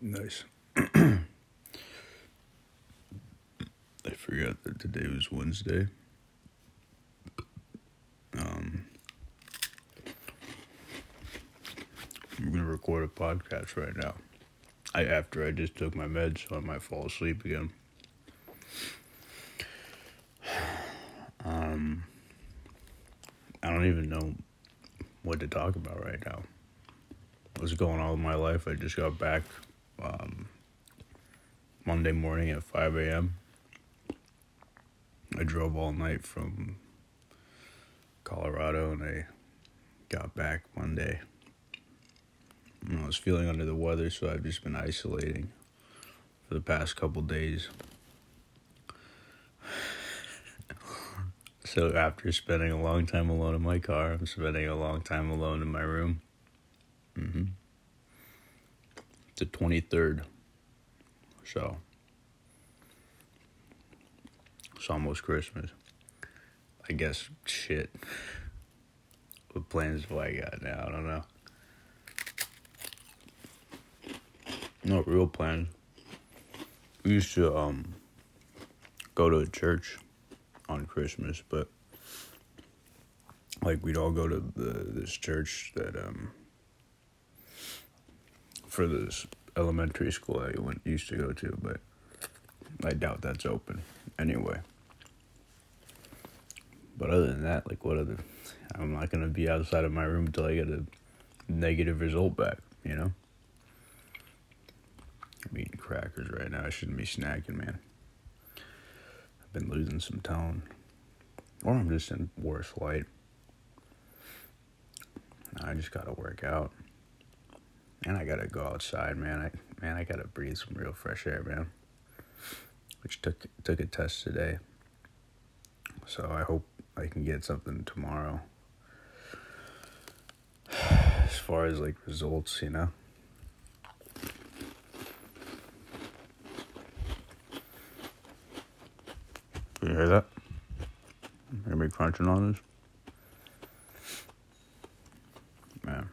Nice. I forgot that today was Wednesday. Um, I'm gonna record a podcast right now. I after I just took my meds, so I might fall asleep again. Um, I don't even know what to talk about right now. What's going on with my life? I just got back um, Monday morning at 5 a.m. I drove all night from Colorado and I got back Monday. I was feeling under the weather, so I've just been isolating for the past couple days. so after spending a long time alone in my car, I'm spending a long time alone in my room. Mm-hmm. The 23rd. So it's almost Christmas. I guess shit. What plans do I got now? I don't know. No real plans. We used to um go to a church on Christmas, but like we'd all go to the this church that um for this elementary school I went used to go to, but I doubt that's open anyway. But other than that, like what other I'm not gonna be outside of my room until I get a negative result back, you know? I'm eating crackers right now. I shouldn't be snacking, man. I've been losing some tone. Or I'm just in worse light. I just gotta work out. And I gotta go outside, man. I man, I gotta breathe some real fresh air, man. Which took took a test today. So I hope I can get something tomorrow. As far as like results, you know. You hear that? Hear me crunching on this? Man.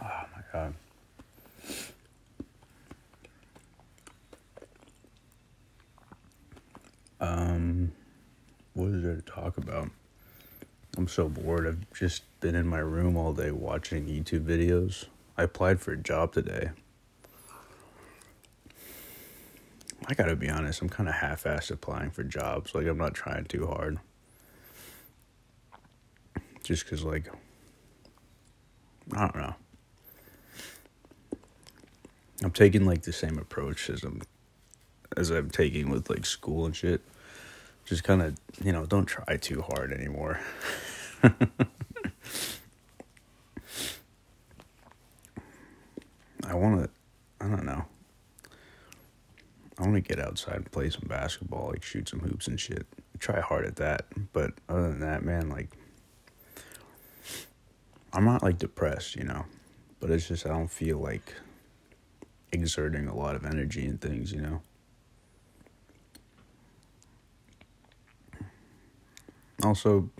Oh my god. Um, what is there to talk about? I'm so bored. I've just been in my room all day watching YouTube videos. I applied for a job today. I gotta be honest, I'm kind of half assed applying for jobs. Like, I'm not trying too hard. Just because, like, I don't know. I'm taking, like, the same approach as I'm, as I'm taking with, like, school and shit. Just kind of, you know, don't try too hard anymore. I want to, I don't know. I want to get outside and play some basketball, like shoot some hoops and shit. Try hard at that. But other than that, man, like, I'm not like depressed, you know, but it's just I don't feel like exerting a lot of energy and things, you know. Also,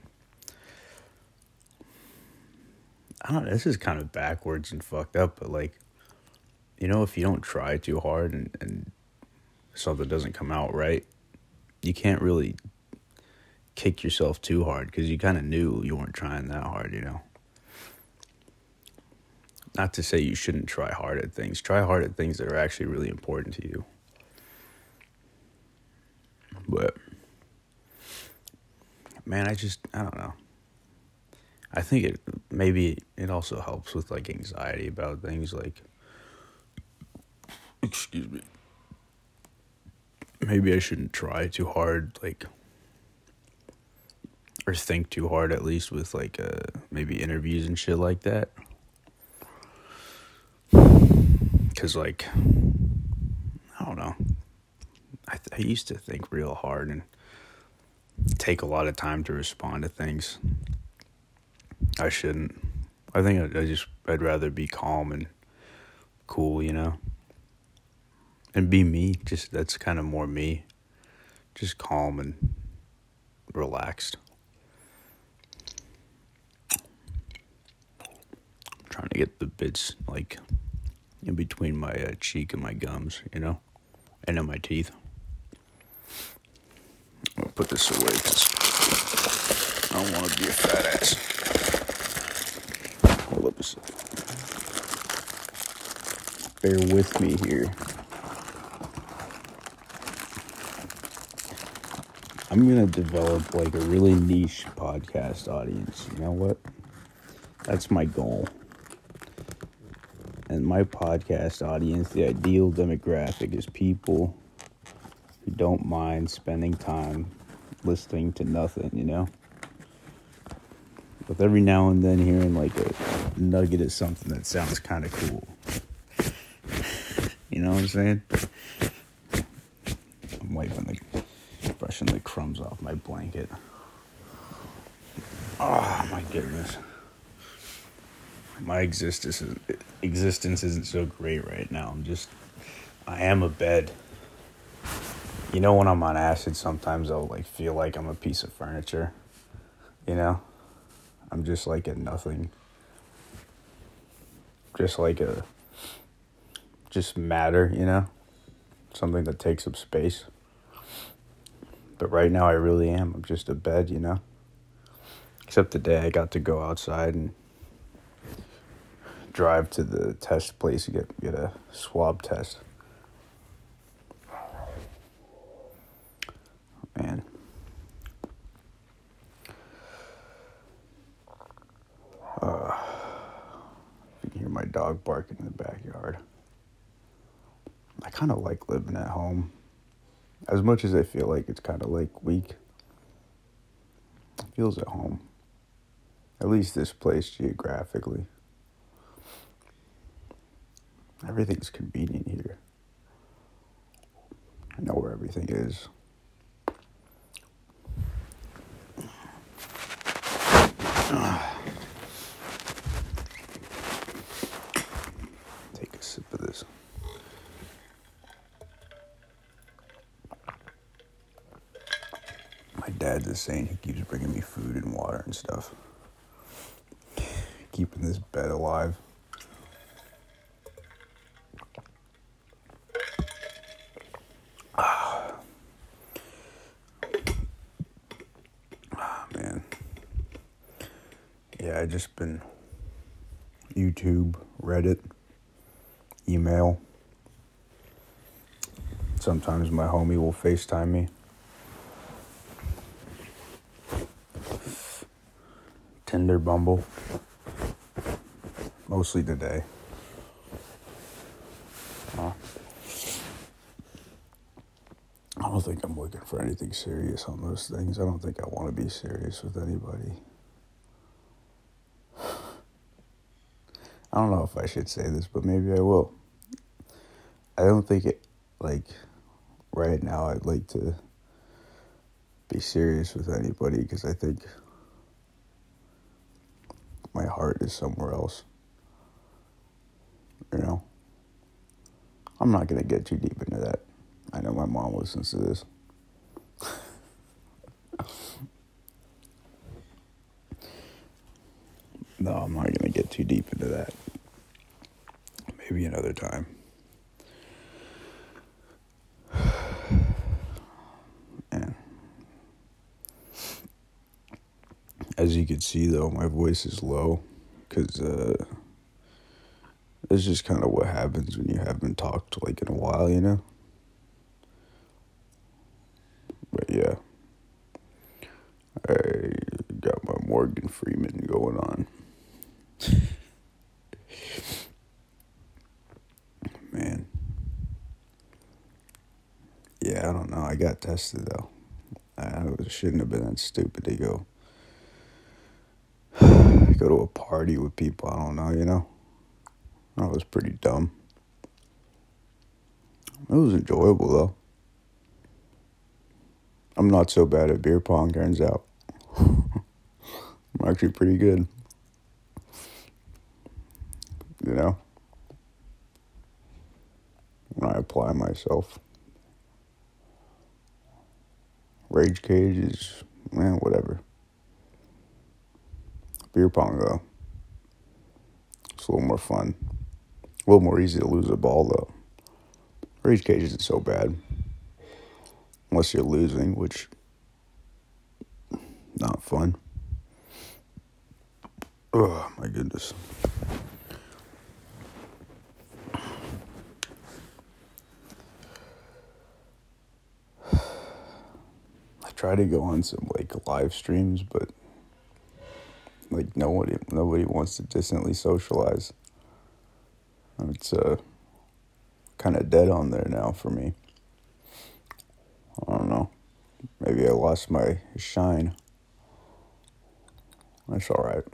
I don't this is kind of backwards and fucked up, but like, you know, if you don't try too hard and, and something doesn't come out right, you can't really kick yourself too hard because you kind of knew you weren't trying that hard, you know. Not to say you shouldn't try hard at things. Try hard at things that are actually really important to you. But man, I just I don't know. I think it maybe it also helps with like anxiety about things like excuse me. Maybe I shouldn't try too hard like or think too hard at least with like uh maybe interviews and shit like that. Cuz like I don't know. I th- I used to think real hard and take a lot of time to respond to things. I shouldn't. I think I, I just I'd rather be calm and cool, you know. And be me. Just that's kind of more me. Just calm and relaxed. I'm trying to get the bits like in between my uh, cheek and my gums, you know, and in my teeth. I'll put this away because I don't want to be a fat ass. Hold up a second. Bear with me here. I'm gonna develop like a really niche podcast audience. You know what? That's my goal. And my podcast audience, the ideal demographic is people don't mind spending time listening to nothing, you know? With every now and then hearing like a nugget of something that sounds kind of cool. You know what I'm saying? I'm wiping the, brushing the crumbs off my blanket. Oh my goodness my existence is, existence isn't so great right now. I'm just I am a bed. You know when I'm on acid sometimes I'll like feel like I'm a piece of furniture. You know? I'm just like a nothing. Just like a just matter, you know? Something that takes up space. But right now I really am. I'm just a bed, you know? Except today I got to go outside and drive to the test place to get get a swab test. Man. Uh, you can hear my dog barking in the backyard. I kind of like living at home. As much as I feel like it's kind of like weak, it feels at home. At least this place geographically. Everything's convenient here. I know where everything is. Take a sip of this. My dad's a saint. He keeps bringing me food and water and stuff. Keeping this bed alive. Ah, ah man. Yeah, I just been YouTube, Reddit, email. Sometimes my homie will FaceTime me. Tinder, Bumble. Mostly today. I don't think I'm looking for anything serious on those things. I don't think I want to be serious with anybody. I don't know if I should say this, but maybe I will. I don't think it, like, right now I'd like to be serious with anybody because I think heart is somewhere else. You know? I'm not going to get too deep into that. I know my mom listens to this. no, I'm not going to get too deep into that. Maybe another time. As you can see, though, my voice is low because uh, that's just kind of what happens when you haven't talked like in a while, you know? But yeah. I got my Morgan Freeman going on. Man. Yeah, I don't know. I got tested though. I shouldn't have been that stupid to go go to a party with people. I don't know, you know. That was pretty dumb. It was enjoyable though. I'm not so bad at beer pong, turns out. I'm actually pretty good. You know? When I apply myself. Rage cage is, man, whatever. Beer pong, though. It's a little more fun. A little more easy to lose a ball though. Rage cage isn't so bad. Unless you're losing, which not fun. Oh my goodness. I try to go on some like live streams, but like nobody nobody wants to distantly socialize. It's uh kind of dead on there now for me. I don't know. Maybe I lost my shine. That's all right.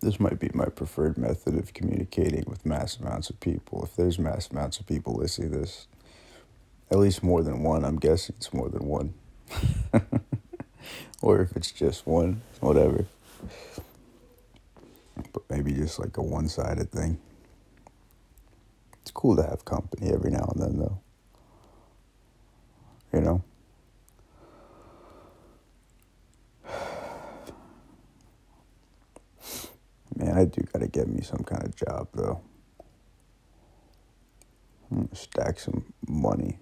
This might be my preferred method of communicating with mass amounts of people. If there's mass amounts of people listening to this, at least more than one, I'm guessing it's more than one. or if it's just one, whatever. But maybe just like a one sided thing. It's cool to have company every now and then, though. You know? Man, I do gotta get me some kind of job, though. stack some money.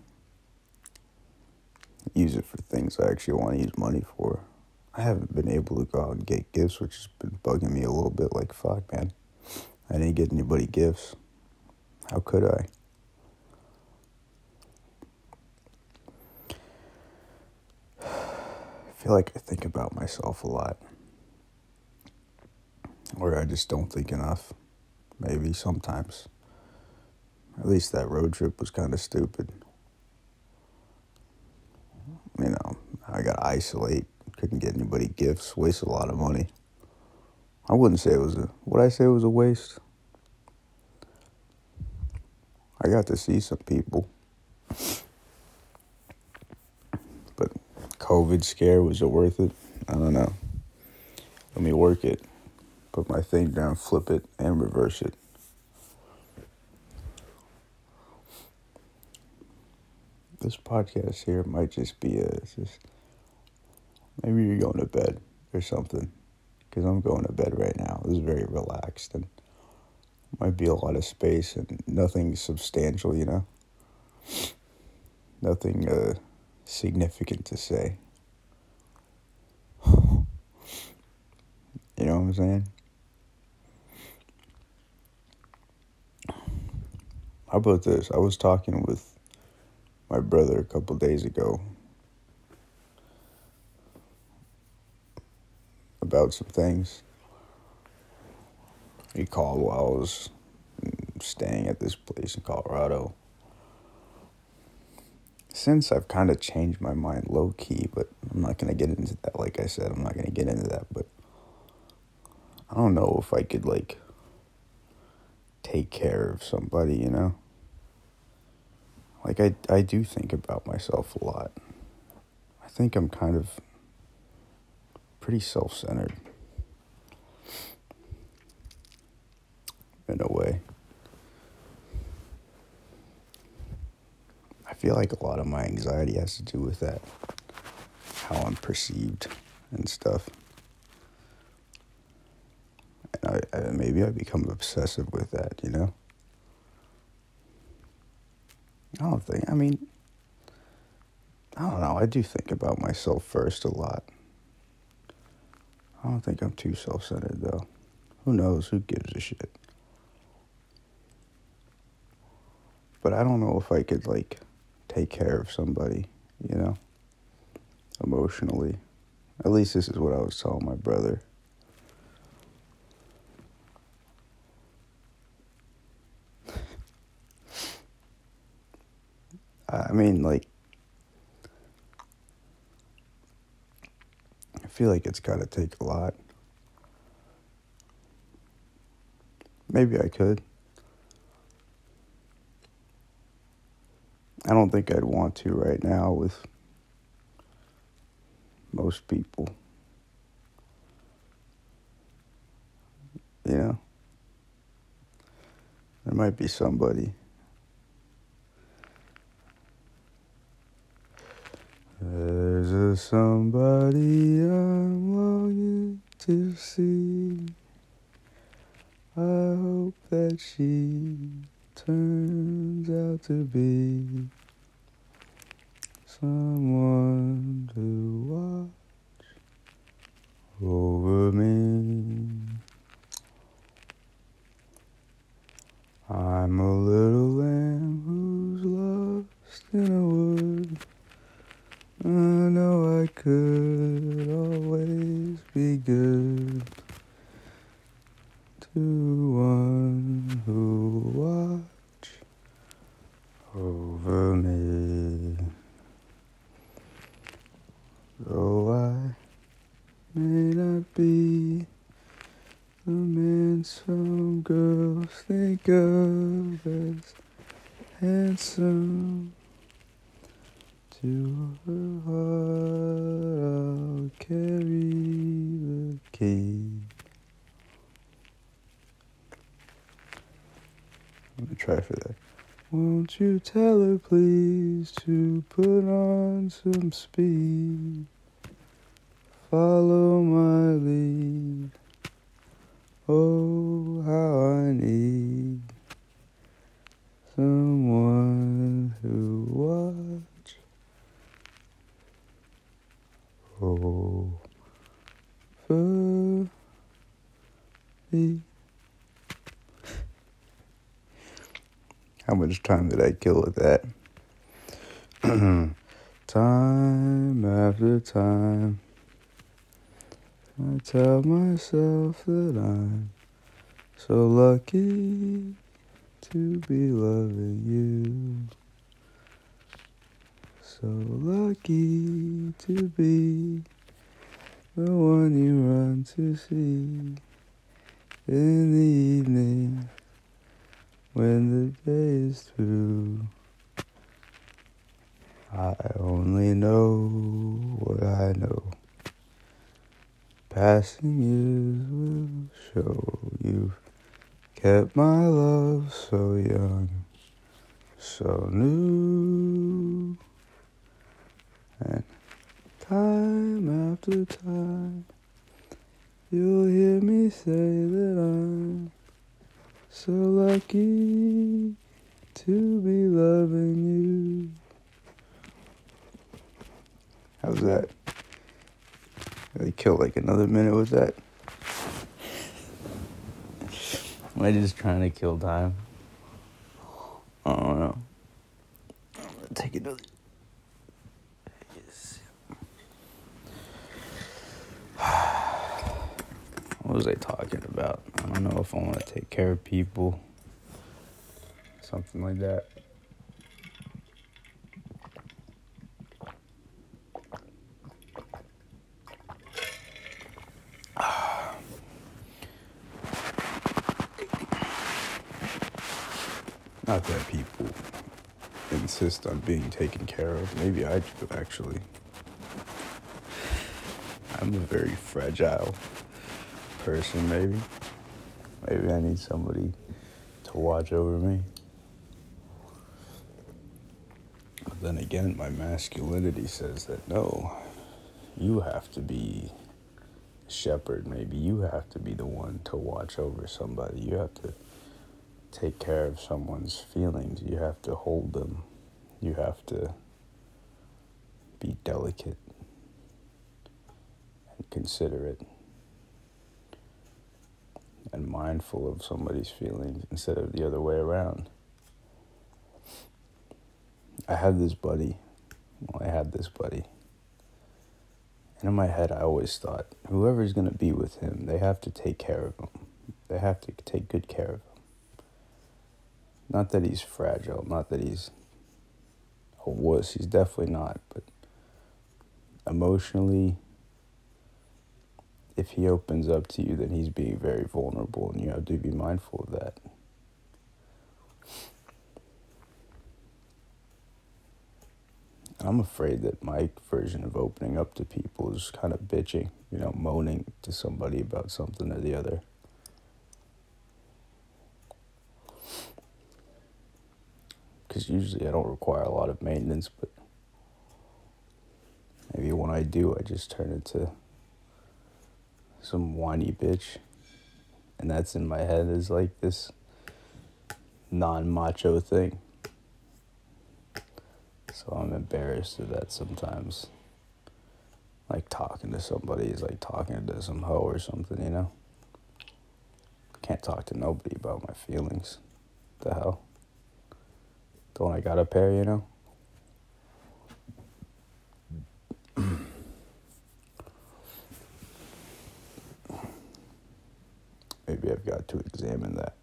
Use it for things I actually want to use money for. I haven't been able to go out and get gifts, which has been bugging me a little bit. Like, fuck, man. I didn't get anybody gifts. How could I? I feel like I think about myself a lot. Or I just don't think enough. Maybe sometimes. At least that road trip was kind of stupid. You know, I got to isolate, couldn't get anybody gifts, wasted a lot of money. I wouldn't say it was a, would I say it was a waste? I got to see some people. But COVID scare, was it worth it? I don't know. Let me work it. Put my thing down, flip it, and reverse it. This podcast here might just be a just maybe you're going to bed or something because I'm going to bed right now. This is very relaxed and might be a lot of space and nothing substantial, you know? Nothing uh, significant to say. you know what I'm saying? How about this? I was talking with my brother a couple days ago about some things he called while I was staying at this place in Colorado. Since I've kind of changed my mind low key, but I'm not going to get into that. Like I said, I'm not going to get into that, but I don't know if I could, like, take care of somebody, you know? Like, I, I do think about myself a lot. I think I'm kind of pretty self centered. in a way. I feel like a lot of my anxiety has to do with that, how I'm perceived and stuff. And I, I maybe I become obsessive with that, you know. I don't think. I mean, I don't know. I do think about myself first a lot. I don't think I'm too self centered, though. Who knows? Who gives a shit? But I don't know if I could like take care of somebody, you know, emotionally. At least this is what I was telling my brother. I mean, like, feel like it's got to take a lot. Maybe I could. I don't think I'd want to right now with most people. Know? There might be somebody. There's a somebody I'm longing to see. I hope that she turns out to be someone to watch over me. I'm a little lamb who's lost in a wood. I know I could always be good to one who watch over me. Though I may not be the man some girls think of as handsome. To her heart I'll carry the key. Let me try for that. Won't you tell her please to put on some speed? Follow my lead. Oh, how I need someone who watch How much time did I kill with that? time after time, I tell myself that I'm so lucky to be loving you. So lucky to be the one you run to see in the evening when the day is through. I only know what I know. Passing years will show you've kept my love so young, so new. And time after time, you'll hear me say that I'm so lucky to be loving you. How's that? Really kill like another minute with that. Am I just trying to kill time? I don't know. Take another. What was I talking about? I don't know if I want to take care of people. Something like that. Not that people insist on being taken care of. Maybe I do, actually. I'm a very fragile person, maybe. Maybe I need somebody to watch over me. But then again, my masculinity says that no, you have to be shepherd. Maybe you have to be the one to watch over somebody. You have to take care of someone's feelings. You have to hold them. You have to be delicate and considerate and mindful of somebody's feelings instead of the other way around. I had this buddy. Well, I had this buddy. And in my head, I always thought whoever's going to be with him, they have to take care of him. They have to take good care of him. Not that he's fragile, not that he's a wuss, he's definitely not, but emotionally, if he opens up to you, then he's being very vulnerable, and you have to be mindful of that. I'm afraid that my version of opening up to people is kind of bitching, you know, moaning to somebody about something or the other. because usually I don't require a lot of maintenance, but maybe when I do, I just turn into some whiny bitch And that's in my head is like this non macho thing. So I'm embarrassed of that sometimes. Like talking to somebody is like talking to some hoe or something, you know? Can't talk to nobody about my feelings. The hell? Don't I got a pair, you know? I've got to examine that.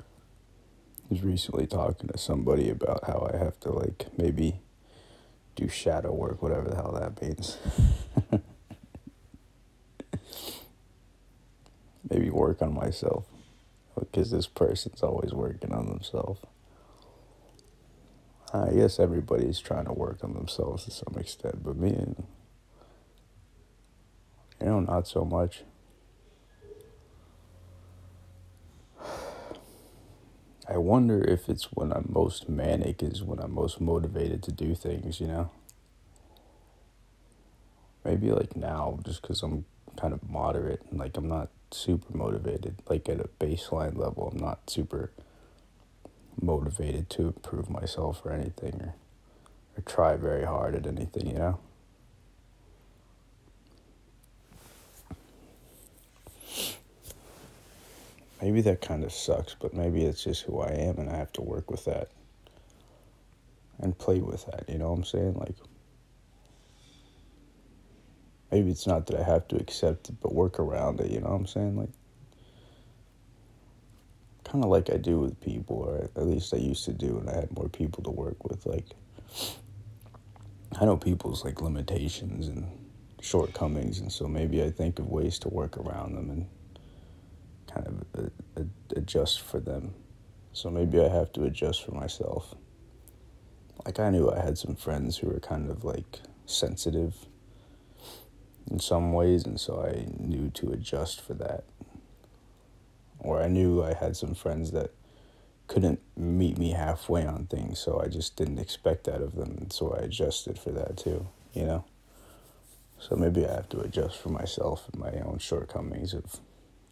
I was recently talking to somebody about how I have to, like, maybe do shadow work, whatever the hell that means. maybe work on myself because this person's always working on themselves. I guess everybody's trying to work on themselves to some extent, but me, you know, not so much. I wonder if it's when I'm most manic is when I'm most motivated to do things, you know? Maybe like now, just because I'm kind of moderate and like I'm not super motivated. Like at a baseline level, I'm not super motivated to improve myself or anything or, or try very hard at anything, you know? Maybe that kind of sucks, but maybe it's just who I am and I have to work with that and play with that, you know what I'm saying? Like, maybe it's not that I have to accept it, but work around it, you know what I'm saying? Like, kind of like I do with people, or at least I used to do when I had more people to work with. Like, I know people's like limitations and shortcomings, and so maybe I think of ways to work around them and kind of adjust for them. So maybe I have to adjust for myself. Like, I knew I had some friends who were kind of like sensitive in some ways, and so I knew to adjust for that. Or I knew I had some friends that couldn't meet me halfway on things, so I just didn't expect that of them, so I adjusted for that too, you know? So maybe I have to adjust for myself and my own shortcomings of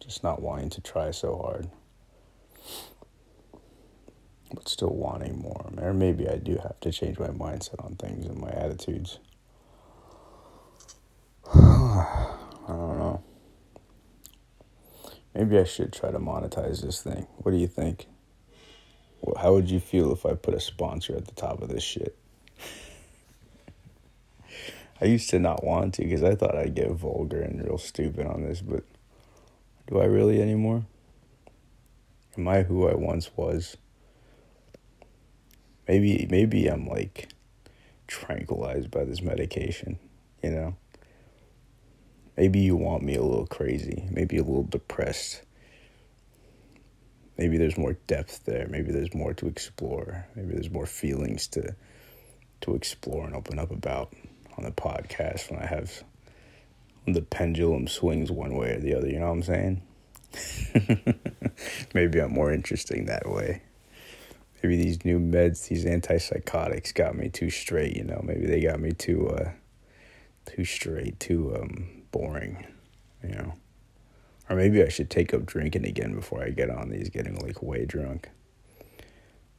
just not wanting to try so hard, but still wanting more. Or maybe I do have to change my mindset on things and my attitudes. I don't know. Maybe I should try to monetize this thing. What do you think? How would you feel if I put a sponsor at the top of this shit? I used to not want to because I thought I'd get vulgar and real stupid on this, but do I really anymore? Am I who I once was? Maybe maybe I'm like tranquilized by this medication, you know? Maybe you want me a little crazy, maybe a little depressed. Maybe there's more depth there. Maybe there's more to explore. Maybe there's more feelings to to explore and open up about on the podcast when I have the pendulum swings one way or the other, you know what I'm saying? Maybe I'm more interesting that way. Maybe these new meds, these antipsychotics got me too straight, you know. Maybe they got me too uh too straight, too um boring, you know. Or maybe I should take up drinking again before I get on these getting like way drunk.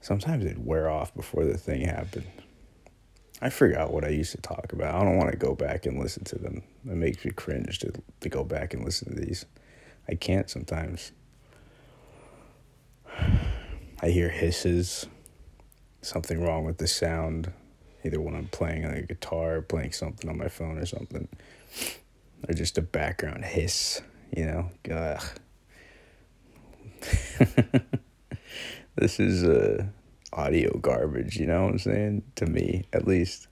Sometimes it'd wear off before the thing happened. I forgot what I used to talk about. I don't want to go back and listen to them. It makes me cringe to to go back and listen to these. I can't sometimes. I hear hisses. Something wrong with the sound. Either when I'm playing on a guitar, or playing something on my phone or something. Or just a background hiss, you know? Ugh. this is uh audio garbage, you know what I'm saying? To me, at least,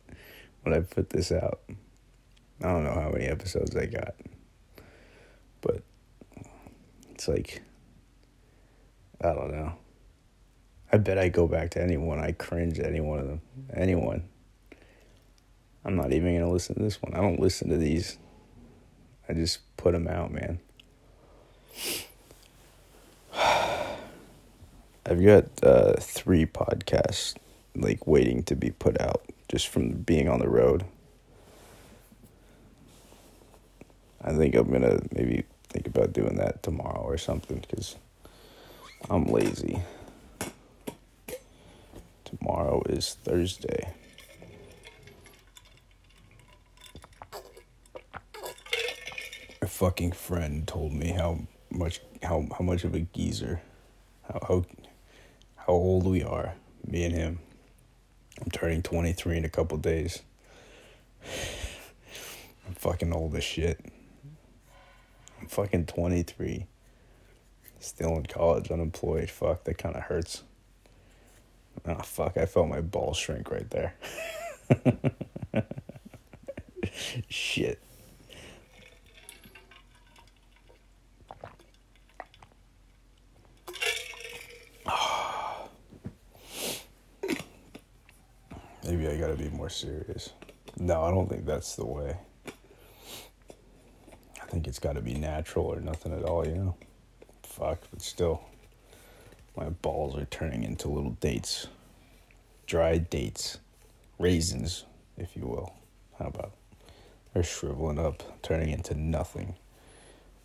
when I put this out. I don't know how many episodes I got. But it's like, I don't know. I bet I go back to anyone. I cringe at any one of them. Anyone. I'm not even going to listen to this one. I don't listen to these. I just put them out, man. I've got uh, three podcasts like waiting to be put out just from being on the road. I think I'm gonna maybe think about doing that tomorrow or something because I'm lazy. Tomorrow is Thursday. A fucking friend told me how much how how much of a geezer how how how old we are, me and him. I'm turning 23 in a couple days. I'm fucking old as shit. I'm fucking 23. Still in college, unemployed. Fuck, that kind of hurts. Oh, fuck, I felt my balls shrink right there. shit. Maybe I gotta be more serious. No, I don't think that's the way. I think it's gotta be natural or nothing at all, you know? Fuck, but still. My balls are turning into little dates. Dried dates. Raisins, if you will. How about? They're shriveling up, turning into nothing.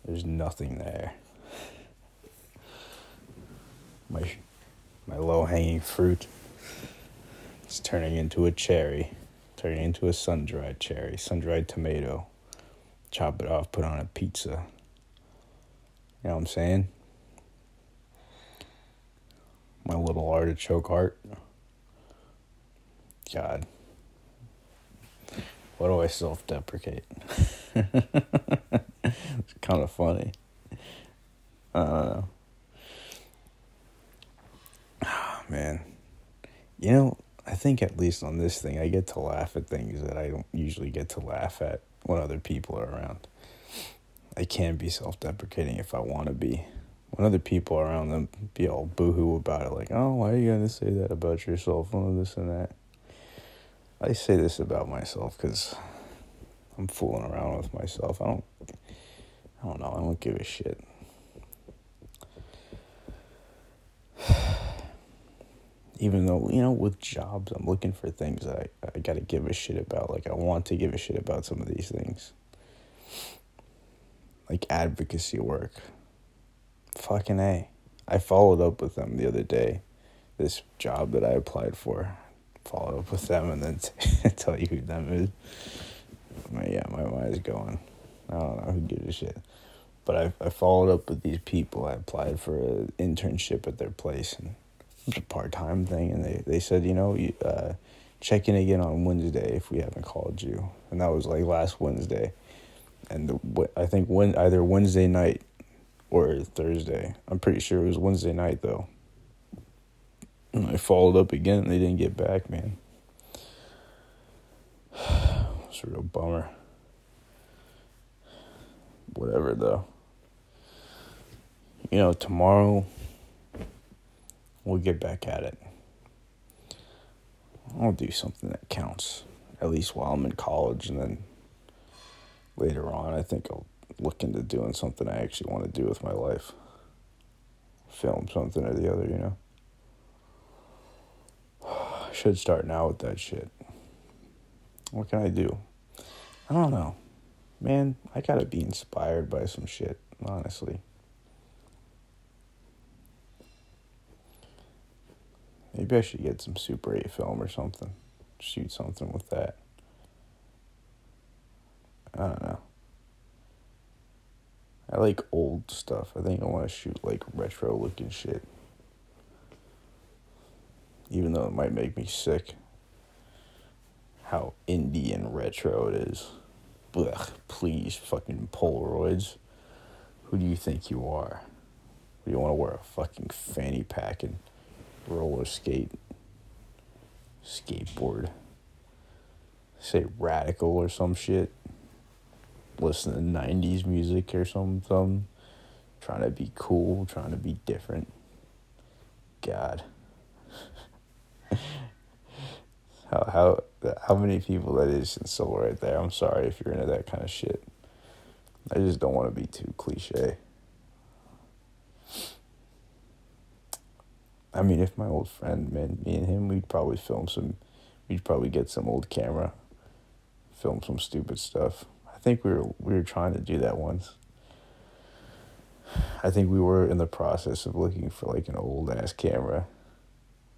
There's nothing there. My my low hanging fruit is turning into a cherry, turning into a sun dried cherry, sun dried tomato. Chop it off, put on a pizza. You know what I'm saying? My little artichoke heart. God. What do I self deprecate? it's kind of funny. Uh, oh, man. You know, I think at least on this thing, I get to laugh at things that I don't usually get to laugh at when other people are around. I can be self deprecating if I want to be. When other people are around, them be all boohoo about it, like, oh, why are you going to say that about yourself? Oh, this and that. I say this about myself because I'm fooling around with myself. I don't, I don't know. I don't give a shit. Even though you know with jobs i'm looking for things that i, I gotta give a shit about like i want to give a shit about some of these things. Like advocacy work. Fucking a. I followed up with them the other day. This job that i applied for. Followed up with them and then t- tell you who them is. My, yeah my mind's going. I don't know who gives a shit. But I, I followed up with these people. I applied for an internship at their place and part time thing, and they, they said, you know, uh, check in again on Wednesday if we haven't called you, and that was like last Wednesday, and the, I think when either Wednesday night or Thursday. I'm pretty sure it was Wednesday night though. And I followed up again, and they didn't get back, man. It's a real bummer. Whatever though. You know, tomorrow we'll get back at it. I'll do something that counts, at least while I'm in college, and then later on, I think I'll look into doing something I actually want to do with my life. Film something or the other, you know? I should start now with that shit. What can I do? I don't know. Man, I gotta be inspired by some shit, honestly. Maybe I should get some Super 8 film or something. Shoot something with that. I don't know. I like old stuff. I think I want to shoot like retro looking shit. Even though it might make me sick. How Indian retro it is. Ugh, please, fucking Polaroids. Who do you think you are? Do you want to wear a fucking fanny pack and roller skate, skateboard, say radical or some shit, listen to 90s music or something, trying to be cool, trying to be different. God. how, how, how many people that is in soul right there. I'm sorry if you're into that kind of shit. I just don't want to be too cliche. I mean, if my old friend, man, me and him, we'd probably film some, we'd probably get some old camera, film some stupid stuff. I think we were we were trying to do that once. I think we were in the process of looking for like an old ass camera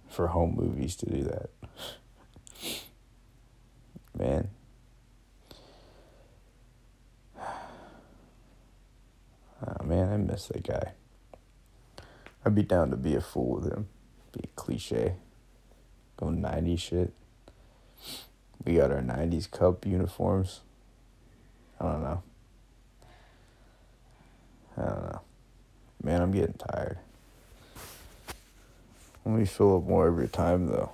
for home movies to do that. Man. Oh man, I miss that guy. I'd be down to be a fool with him. Be a cliche. Go 90s shit. We got our 90s Cup uniforms. I don't know. I don't know. Man, I'm getting tired. Let me fill up more of your time, though,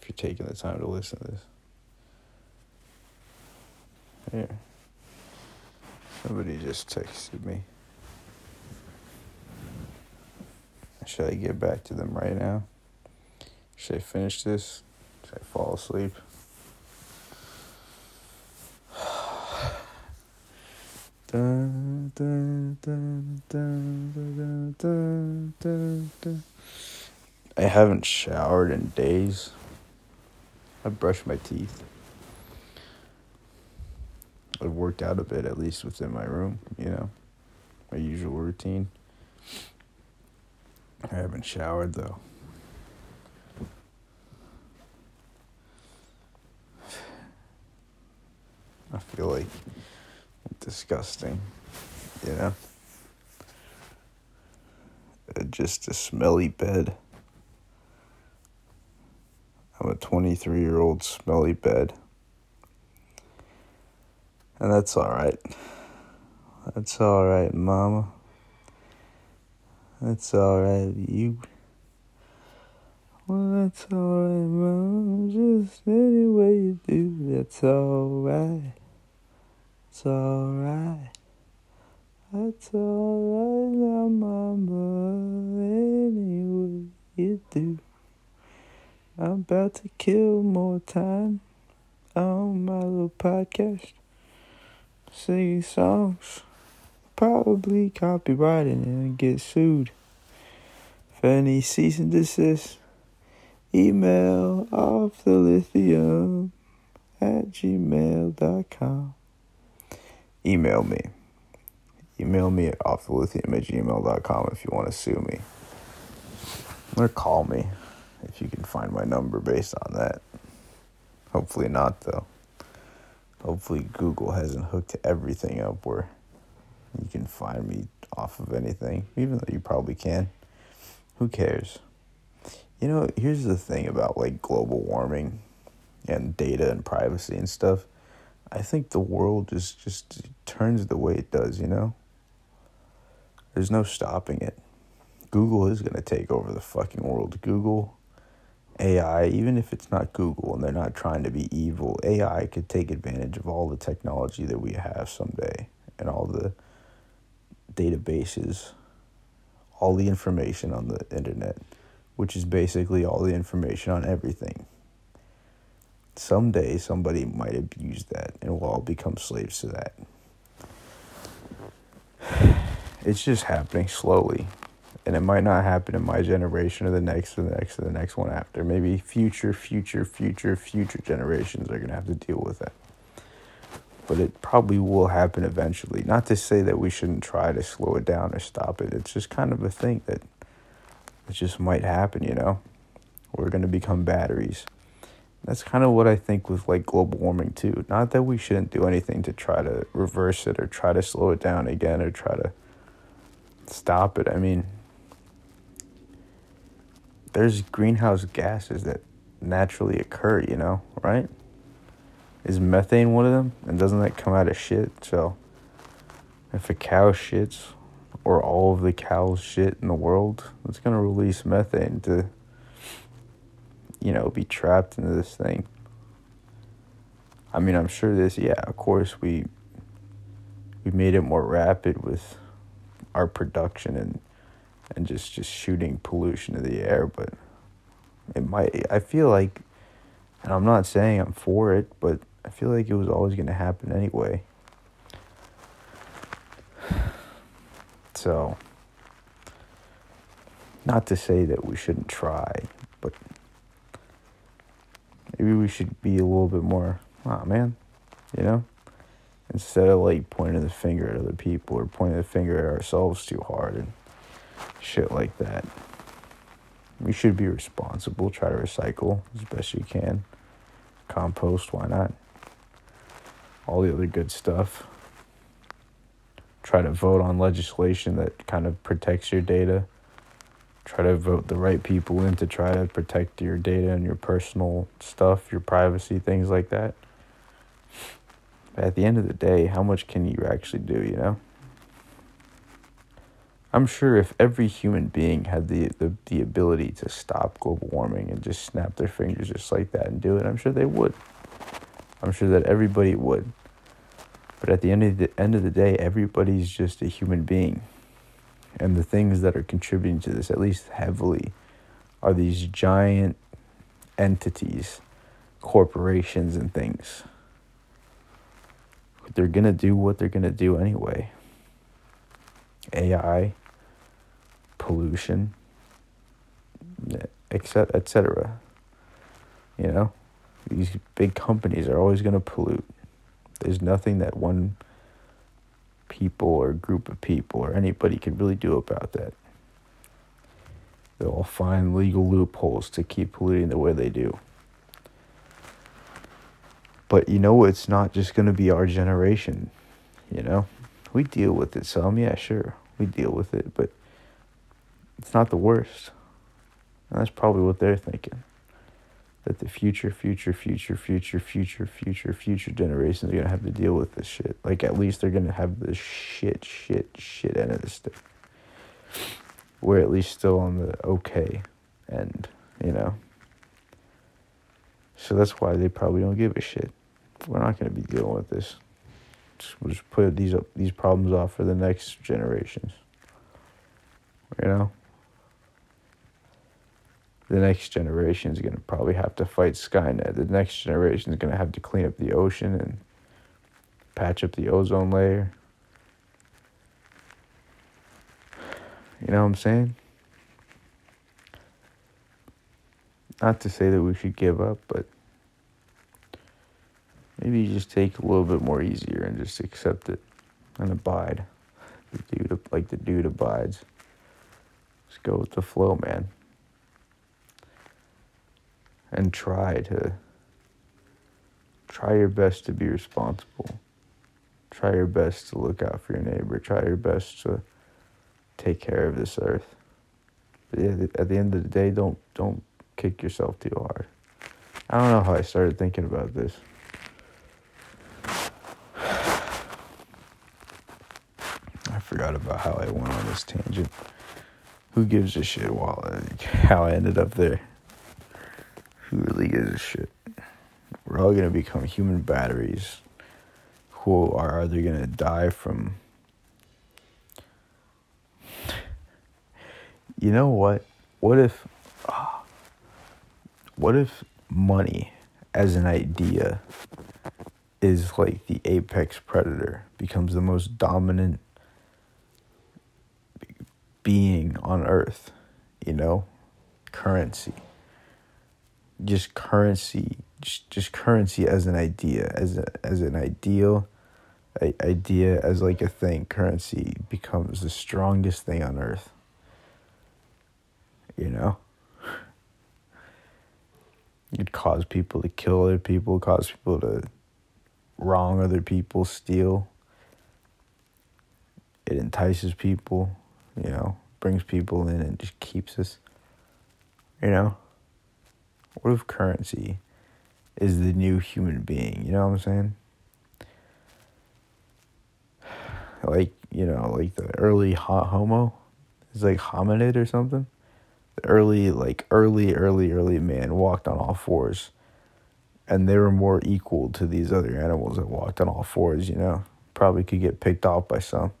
if you're taking the time to listen to this. Here. Somebody just texted me. Should I get back to them right now? Should I finish this? Should I fall asleep? Dun, dun, dun, I haven't showered in days. I brushed my teeth. I've worked out a bit, at least within my room, you know, my usual routine. I haven't showered though. I feel like disgusting, you know? Uh, just a smelly bed. I'm a 23 year old smelly bed. And that's alright. That's alright, Mama. That's alright, you. Well, that's alright, mom. Just any way you do, that's alright. It's alright. That's alright now, mama. Anyway, you do. I'm about to kill more time on my little podcast. Singing songs. Probably copyrighting and get sued. For any cease and desist, email off the lithium at gmail.com email me. Email me at offthelithium at gmail.com if you want to sue me. Or call me if you can find my number based on that. Hopefully not, though. Hopefully, Google hasn't hooked everything up where you can find me off of anything, even though you probably can. Who cares? You know, here's the thing about like global warming and data and privacy and stuff I think the world just just turns the way it does, you know? There's no stopping it. Google is going to take over the fucking world. Google, AI, even if it's not Google and they're not trying to be evil, AI could take advantage of all the technology that we have someday and all the databases, all the information on the internet, which is basically all the information on everything someday somebody might abuse that and we'll all become slaves to that. It's just happening slowly. And it might not happen in my generation or the next or the next or the next one after. Maybe future, future, future, future generations are going to have to deal with that. But it probably will happen eventually. Not to say that we shouldn't try to slow it down or stop it. It's just kind of a thing that it just might happen, you know? We're going to become batteries. That's kind of what I think with like global warming too. Not that we shouldn't do anything to try to reverse it or try to slow it down again or try to stop it. I mean, there's greenhouse gases that naturally occur, you know, right? Is methane one of them? And doesn't that come out of shit? So if a cow shits or all of the cows shit in the world, it's to release methane to you know, be trapped into this thing. I mean, I'm sure this, yeah, of course, we we made it more rapid with our production and and just just shooting pollution to the air, but it might. I feel like, and I'm not saying I'm for it, but I feel like it was always going to happen anyway. So, not to say that we shouldn't try, but maybe we should be a little bit more, oh man, you know? instead of like pointing the finger at other people or pointing the finger at ourselves too hard and shit like that. We should be responsible, try to recycle as best you can. Compost, why not? All the other good stuff. Try to vote on legislation that kind of protects your data. Try to vote the right people in to try to protect your data and your personal stuff, your privacy, things like that. But at the end of the day, how much can you actually do, you know? I'm sure if every human being had the, the, the ability to stop global warming and just snap their fingers just like that and do it, I'm sure they would. I'm sure that everybody would. But at the end of the end of the day, everybody's just a human being. And the things that are contributing to this, at least heavily, are these giant entities, corporations and things. They're gonna do what they're gonna do anyway. AI, pollution, etc., etc. You know, these big companies are always going to pollute. There's nothing that one people or group of people or anybody can really do about that. They'll find legal loopholes to keep polluting the way they do. But you know, it's not just going to be our generation. You know, we deal with it some, yeah, sure, we deal with it, but it's not the worst. And that's probably what they're thinking. That the future, future, future, future, future, future, future generations are gonna have to deal with this shit. Like at least they're gonna have the shit, shit, shit end of the stick. We're at least still on the okay end, you know. So that's why they probably don't give a shit. We're not gonna be dealing with this. We'll just put these these problems off for the next generations. You know the next generation is going to probably have to fight Skynet. The next generation is going to have to clean up the ocean and patch up the ozone layer. You know what I'm saying? Not to say that we should give up, but maybe you just take a little bit more easier and just accept it and abide. The dude, like the dude abides. Just go with the flow, man and try to try your best to be responsible. Try your best to look out for your neighbor. Try your best to take care of this earth. But at the end of the day, don't don't kick yourself too hard. I don't know how I started thinking about this. I forgot about how I went on this tangent. Who gives a shit while how I ended up there? Who really gives a shit? We're all gonna become human batteries who are either gonna die from. You know what? What if. What if money as an idea is like the apex predator, becomes the most dominant being on earth, you know? Currency just currency, just, just currency as an idea, as a, as an ideal idea, as like a thing. Currency becomes the strongest thing on earth. You know, it cause people to kill other people, cause people to wrong other people, steal. It entices people, you know, brings people in and just keeps us, you know. What if currency is the new human being? You know what I'm saying? Like, you know, like the early homo is like hominid or something. The early, like, early, early, early man walked on all fours. And they were more equal to these other animals that walked on all fours, you know? Probably could get picked off by some.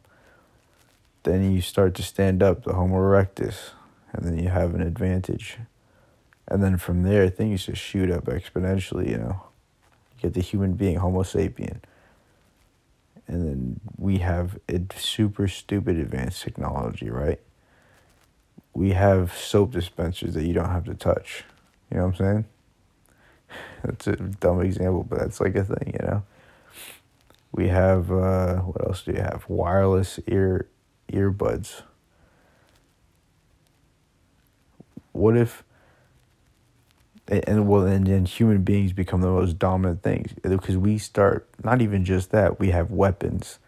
Then you start to stand up, the Homo erectus, and then you have an advantage. And then from there, things just shoot up exponentially, you know. You get the human being, Homo sapien. And then we have a super stupid advanced technology, right? We have soap dispensers that you don't have to touch. You know what I'm saying? That's a dumb example, but that's like a thing, you know? We have uh, what else do you have? Wireless ear earbuds. What if and, well and then human beings become the most dominant things. Because we start not even just that we have weapons.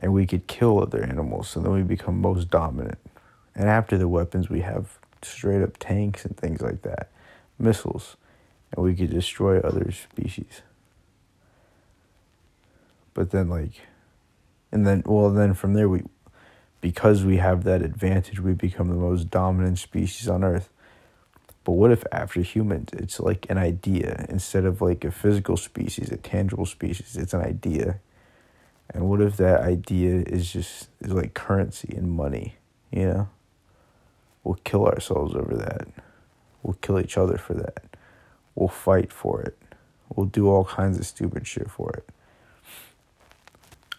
And we could kill other animals so then we become most dominant. And after the weapons we have straight up tanks and things like that. Missiles. And we could destroy other species. But then like and then well then from there we because we have that advantage we become the most dominant species on earth but what if after humans it's like an idea instead of like a physical species a tangible species it's an idea and what if that idea is just is like currency and money you know we'll kill ourselves over that we'll kill each other for that we'll fight for it we'll do all kinds of stupid shit for it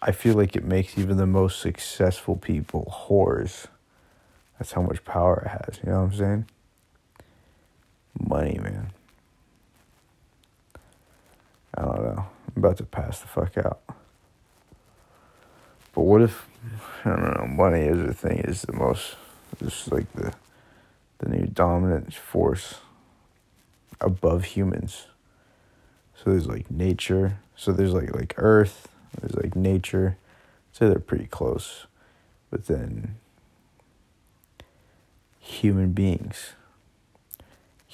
I feel like it makes even the most successful people whores. That's how much power it has. You know what I'm saying? Money, man. I don't know. I'm about to pass the fuck out. But what if I don't know? Money is the thing. Is the most. Just like the the new dominant force above humans. So there's like nature. So there's like like Earth there's like nature. So they're pretty close. But then human beings.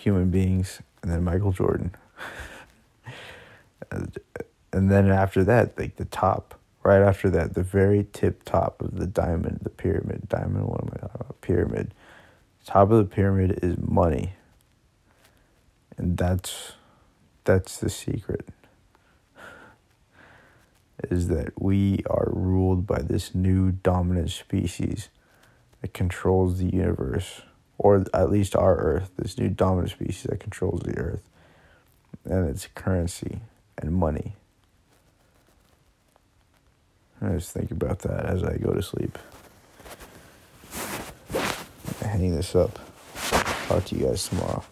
Human beings and then Michael Jordan. and then after that, like the top, right after that, the very tip top of the diamond, the pyramid, diamond, what am I talking about? Pyramid. Top of the pyramid is money. And that's that's the secret is that we are ruled by this new dominant species that controls the universe, or at least our Earth, this new dominant species that controls the Earth, and it's currency and money. I just think about that as I go to sleep. I hang this up. Talk to you guys tomorrow.